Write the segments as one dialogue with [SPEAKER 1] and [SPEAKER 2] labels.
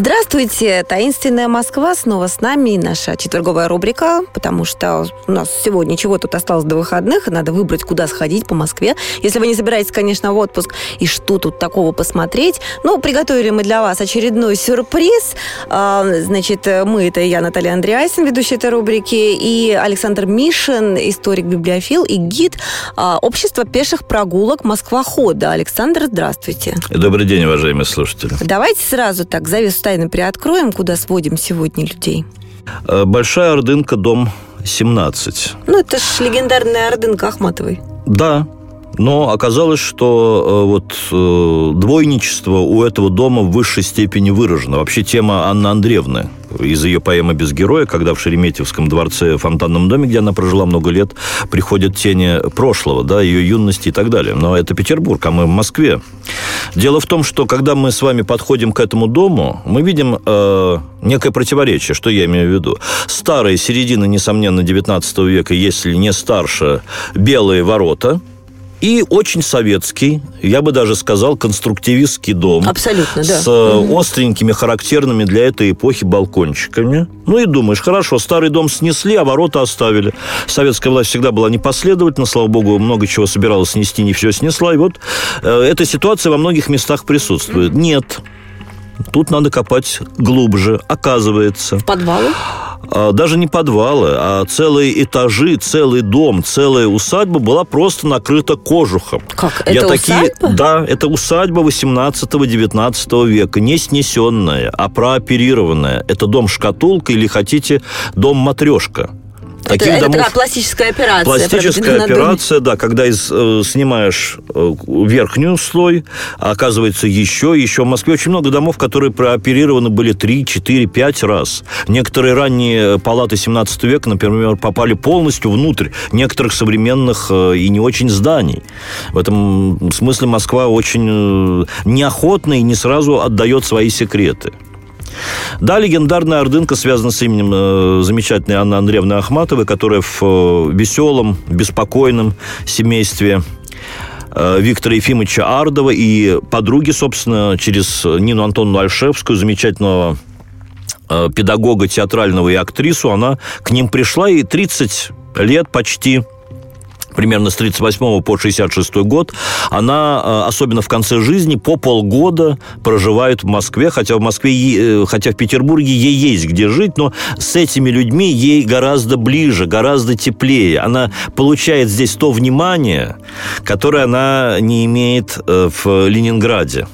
[SPEAKER 1] Здравствуйте, таинственная Москва снова с нами наша четверговая рубрика, потому что у нас сегодня чего тут осталось до выходных, и надо выбрать, куда сходить по Москве. Если вы не собираетесь, конечно, в отпуск, и что тут такого посмотреть. Ну, приготовили мы для вас очередной сюрприз. А, значит, мы, это я, Наталья Андреасин, ведущая этой рубрики, и Александр Мишин, историк-библиофил и гид а, общества пеших прогулок Москва-хода. Александр, здравствуйте.
[SPEAKER 2] Добрый день, уважаемые слушатели.
[SPEAKER 1] Давайте сразу так завесу тайны приоткроем, куда сводим сегодня людей?
[SPEAKER 2] Э, Большая Ордынка, дом 17.
[SPEAKER 1] Ну, это ж легендарная Ордынка Ахматовой.
[SPEAKER 2] Да, но оказалось, что э, вот э, двойничество у этого дома в высшей степени выражено. Вообще тема Анны Андреевны из ее поэмы «Без героя», когда в Шереметьевском дворце фонтанном доме, где она прожила много лет, приходят тени прошлого, да, ее юности и так далее. Но это Петербург, а мы в Москве. Дело в том, что когда мы с вами подходим к этому дому, мы видим э, некое противоречие, что я имею в виду. Старые середины, несомненно, 19 века, если не старше, белые ворота – и очень советский, я бы даже сказал, конструктивистский дом.
[SPEAKER 1] Абсолютно, да.
[SPEAKER 2] С угу. остренькими, характерными для этой эпохи балкончиками. Ну и думаешь, хорошо, старый дом снесли, а ворота оставили. Советская власть всегда была непоследовательна, слава богу, много чего собиралась снести, не все снесла. И вот э, эта ситуация во многих местах присутствует. Нет, Тут надо копать глубже, оказывается.
[SPEAKER 1] В подвалы?
[SPEAKER 2] А, даже не подвалы, а целые этажи, целый дом, целая усадьба была просто накрыта кожухом.
[SPEAKER 1] Как? Это Я усадьба?
[SPEAKER 2] Такие, да, это усадьба 18-19 века, не снесенная, а прооперированная. Это дом-шкатулка или, хотите, дом-матрешка.
[SPEAKER 1] Таких это, домов... это такая пластическая операция.
[SPEAKER 2] Пластическая операция, да, когда из, э, снимаешь э, верхнюю слой, а оказывается еще, еще. В Москве очень много домов, которые прооперированы были 3, 4, 5 раз. Некоторые ранние палаты 17 века, например, попали полностью внутрь некоторых современных э, и не очень зданий. В этом смысле Москва очень э, неохотно и не сразу отдает свои секреты. Да, легендарная Ордынка связана с именем э, замечательной Анны Андреевны Ахматовой, которая в э, веселом, беспокойном семействе э, Виктора Ефимовича Ардова и подруги, собственно, через Нину Антоновну Альшевскую, замечательного педагога театрального и актрису, она к ним пришла и 30 лет почти примерно с 38 по 66 год, она, э, особенно в конце жизни, по полгода проживает в Москве, хотя в Москве, э, хотя в Петербурге ей есть где жить, но с этими людьми ей гораздо ближе, гораздо теплее. Она получает здесь то внимание, которое она не имеет э, в Ленинграде.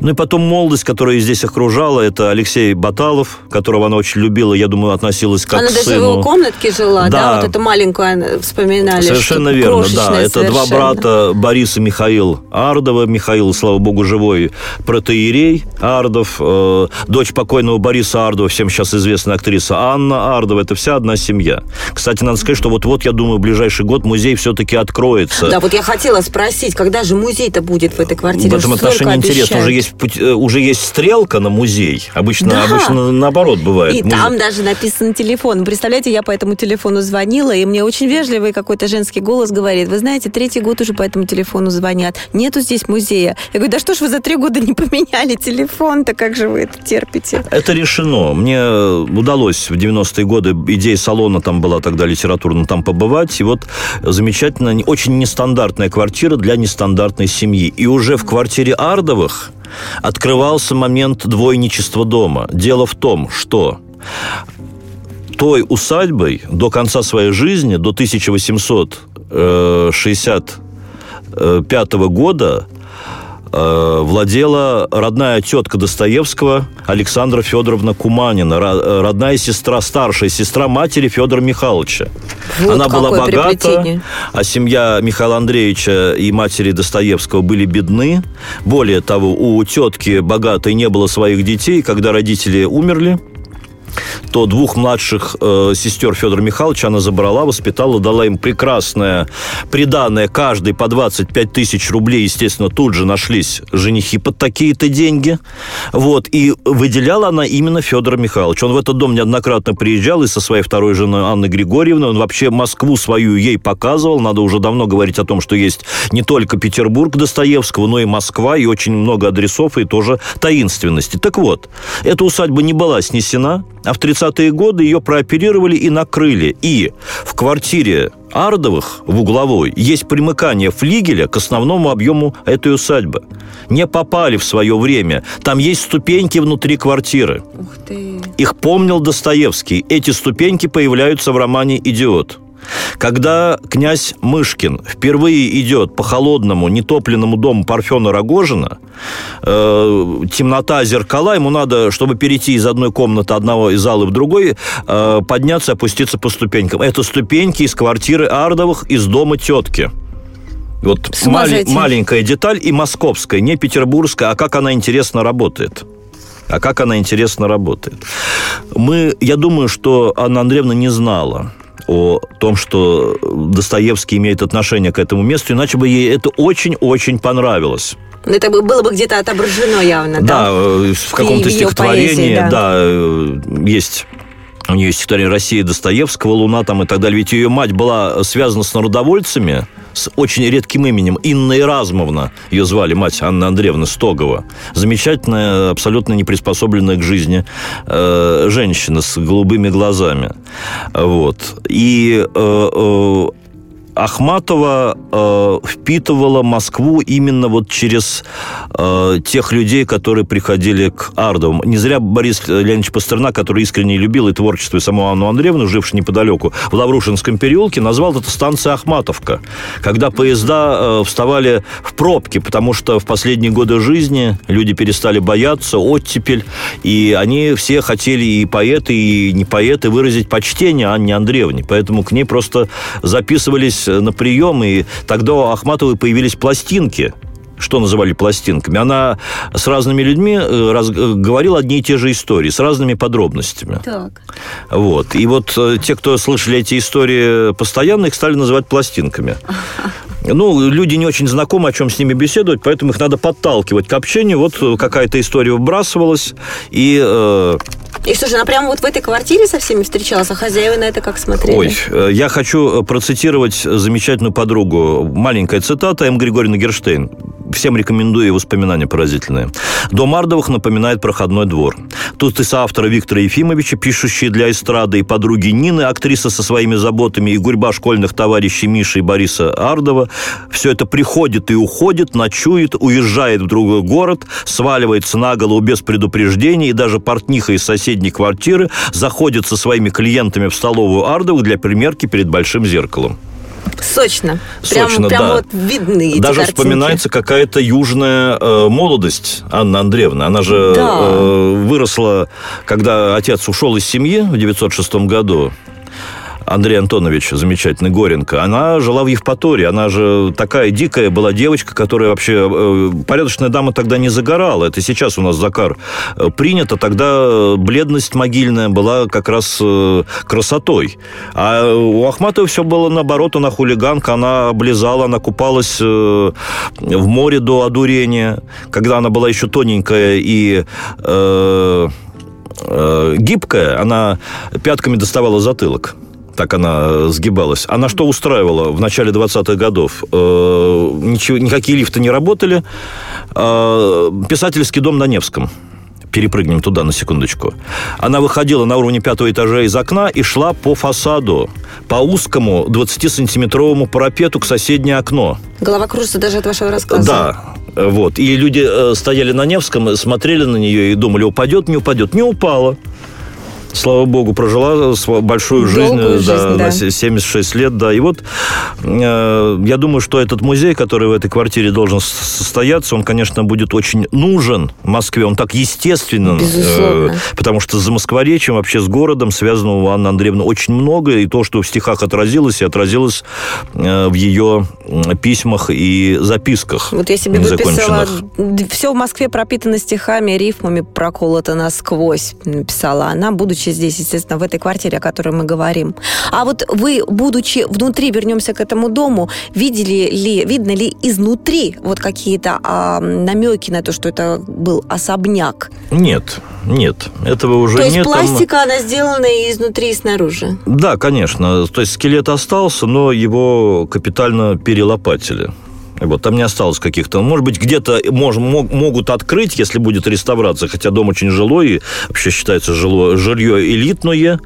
[SPEAKER 2] Ну и потом молодость, которая здесь окружала, это Алексей Баталов, которого она очень любила, я думаю, относилась как
[SPEAKER 1] она
[SPEAKER 2] к
[SPEAKER 1] сыну. Она даже в его комнатке жила, да. да, вот это маленькую вспоминали.
[SPEAKER 2] Совершенно верно, да. Это два брата Борис и Михаил Ардова. Михаил, слава богу, живой протеерей Ардов. Э, дочь покойного Бориса Ардова, всем сейчас известная актриса Анна Ардова. Это вся одна семья. Кстати, надо сказать, что вот-вот, я думаю, в ближайший год музей все-таки откроется.
[SPEAKER 1] Да, вот я хотела спросить, когда же музей-то будет в этой квартире?
[SPEAKER 2] В этом отношении интересно. Уже есть Э, уже есть стрелка на музей. Обычно, да. обычно наоборот бывает.
[SPEAKER 1] И музей. там даже написан телефон. Представляете, я по этому телефону звонила, и мне очень вежливый какой-то женский голос говорит, вы знаете, третий год уже по этому телефону звонят. Нету здесь музея. Я говорю, да что ж вы за три года не поменяли телефон-то, как же вы это терпите?
[SPEAKER 2] Это решено. Мне удалось в 90-е годы, идея салона там была тогда литературно там побывать, и вот замечательно, очень нестандартная квартира для нестандартной семьи. И уже в квартире Ардовых открывался момент двойничества дома. Дело в том, что той усадьбой до конца своей жизни, до 1865 года, Э, владела родная тетка Достоевского Александра Федоровна Куманина, э, родная сестра, старшая сестра матери Федора Михайловича.
[SPEAKER 1] Вот Она была богата,
[SPEAKER 2] а семья Михаила Андреевича и матери Достоевского были бедны. Более того, у тетки богатой не было своих детей. Когда родители умерли, то двух младших э, сестер Федора Михайловича она забрала, воспитала, дала им прекрасное приданное, каждый по 25 тысяч рублей, естественно, тут же нашлись женихи под такие-то деньги. Вот, и выделяла она именно Федора Михайловича. Он в этот дом неоднократно приезжал и со своей второй женой Анной Григорьевной, он вообще Москву свою ей показывал, надо уже давно говорить о том, что есть не только Петербург Достоевского, но и Москва, и очень много адресов, и тоже таинственности. Так вот, эта усадьба не была снесена, а в 30-е годы ее прооперировали и накрыли. И в квартире Ардовых в угловой есть примыкание флигеля к основному объему этой усадьбы. Не попали в свое время. Там есть ступеньки внутри квартиры.
[SPEAKER 1] Ух ты.
[SPEAKER 2] Их помнил Достоевский. Эти ступеньки появляются в романе «Идиот». Когда князь Мышкин впервые идет по холодному, нетопленному дому Парфена Рогожина, э, темнота, зеркала, ему надо, чтобы перейти из одной комнаты одного из зала в другой, э, подняться, опуститься по ступенькам. Это ступеньки из квартиры Ардовых, из дома тетки. Вот мали- маленькая деталь и московская, не петербургская, а как она интересно работает. А как она интересно работает. Мы, я думаю, что Анна Андреевна не знала, о том, что Достоевский имеет отношение к этому месту, иначе бы ей это очень-очень понравилось.
[SPEAKER 1] Это было бы где-то отображено явно,
[SPEAKER 2] да? Да, э, в каком-то стихотворении, поэзии, да. да, э, есть у нее есть стихотворение «Россия» Достоевского, «Луна» там и так далее. Ведь ее мать была связана с народовольцами, с очень редким именем. Инна Иразмовна ее звали, мать Анна Андреевна Стогова. Замечательная, абсолютно не приспособленная к жизни э, женщина с голубыми глазами. Вот. И э, э, Ахматова э, впитывала Москву именно вот через э, тех людей, которые приходили к Ардовым. Не зря Борис Леонидович Пастернак, который искренне любил и творчество, и саму Анну Андреевну, жившую неподалеку, в Лаврушинском переулке, назвал это станция Ахматовка, когда поезда э, вставали в пробки, потому что в последние годы жизни люди перестали бояться, оттепель, и они все хотели, и поэты, и не поэты, выразить почтение Анне Андреевне, поэтому к ней просто записывались на прием, и тогда у Ахматовой появились пластинки что называли пластинками, она с разными людьми э, раз, э, говорила одни и те же истории, с разными подробностями.
[SPEAKER 1] Так.
[SPEAKER 2] Вот. И вот э, те, кто слышали эти истории постоянно, их стали называть пластинками. Ну, люди не очень знакомы, о чем с ними беседовать, поэтому их надо подталкивать к общению. Вот какая-то история выбрасывалась, и... Э...
[SPEAKER 1] И что же, она прямо вот в этой квартире со всеми встречалась, а хозяева на это как смотрели?
[SPEAKER 2] Ой, я хочу процитировать замечательную подругу. Маленькая цитата М. Григорьевна Герштейн. Всем рекомендую воспоминания поразительные. Дом Ардовых напоминает проходной двор. Тут и соавтора Виктора Ефимовича, пишущие для эстрады, и подруги Нины, актриса со своими заботами, и гурьба школьных товарищей Миши и Бориса Ардова. Все это приходит и уходит, ночует, уезжает в другой город, сваливается на голову без предупреждения, и даже портниха из соседней квартиры заходит со своими клиентами в столовую Ардовых для примерки перед большим зеркалом.
[SPEAKER 1] Сочно. Сочно, прям, прям
[SPEAKER 2] да.
[SPEAKER 1] вот видны эти
[SPEAKER 2] Даже
[SPEAKER 1] картинки.
[SPEAKER 2] вспоминается какая-то южная э, молодость Анны Андреевны. Она же да. э, выросла, когда отец ушел из семьи в 906 году. Андрей Антонович, замечательный, Горенко, она жила в Евпатории. Она же такая дикая была девочка, которая вообще... Э, порядочная дама тогда не загорала. Это сейчас у нас Закар э, принято. Тогда бледность могильная была как раз э, красотой. А у Ахматовой все было наоборот. Она хулиганка, она облизала, она купалась в море до одурения. Когда она была еще тоненькая и... Э, гибкая, она пятками доставала затылок так она сгибалась. Она что устраивала в начале 20-х годов? Э, ничего, никакие лифты не работали. Э, писательский дом на Невском перепрыгнем туда на секундочку. Она выходила на уровне пятого этажа из окна и шла по фасаду, по узкому 20-сантиметровому парапету к соседнее окно.
[SPEAKER 1] Голова кружится даже от вашего рассказа.
[SPEAKER 2] Да, вот. И люди э, стояли на Невском, смотрели на нее и думали, упадет, не упадет. Не упала слава богу, прожила большую жизнь,
[SPEAKER 1] жизнь да, да.
[SPEAKER 2] 76 лет, да. И вот э, я думаю, что этот музей, который в этой квартире должен состояться, он, конечно, будет очень нужен Москве. Он так естественен,
[SPEAKER 1] э,
[SPEAKER 2] потому что за Москворечием, вообще с городом связано у Анны Андреевны очень много, и то, что в стихах отразилось, и отразилось э, в ее письмах и записках.
[SPEAKER 1] Вот я себе выписала, все в Москве пропитано стихами, рифмами, проколото насквозь, написала она, будучи будучи здесь, естественно, в этой квартире, о которой мы говорим. А вот вы, будучи внутри, вернемся к этому дому, видели ли, видно ли изнутри вот какие-то а, намеки на то, что это был особняк?
[SPEAKER 2] Нет, нет, этого уже
[SPEAKER 1] то есть
[SPEAKER 2] нет.
[SPEAKER 1] пластика, там... она сделана и изнутри, и снаружи?
[SPEAKER 2] Да, конечно. То есть скелет остался, но его капитально перелопатили. Вот, там не осталось каких-то... Может быть, где-то мож, мог, могут открыть, если будет реставрация, хотя дом очень жилой, и вообще считается жило, жилье элитное.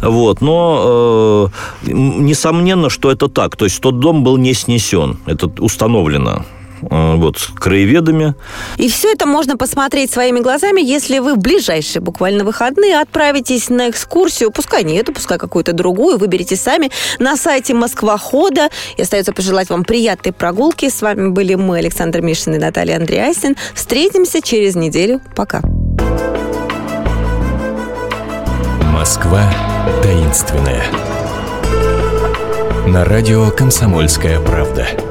[SPEAKER 2] Вот, но э, несомненно, что это так. То есть тот дом был не снесен. Это установлено. Э, вот, с краеведами.
[SPEAKER 1] И все это можно посмотреть своими глазами, если вы в ближайшие буквально выходные отправитесь на экскурсию, пускай не эту, пускай какую-то другую, выберите сами на сайте Москвахода. И остается пожелать вам приятной прогулки. С вами были мы, Александр Мишин и Наталья Андреасин. Встретимся через неделю. Пока.
[SPEAKER 3] Москва таинственная. На радио «Комсомольская правда».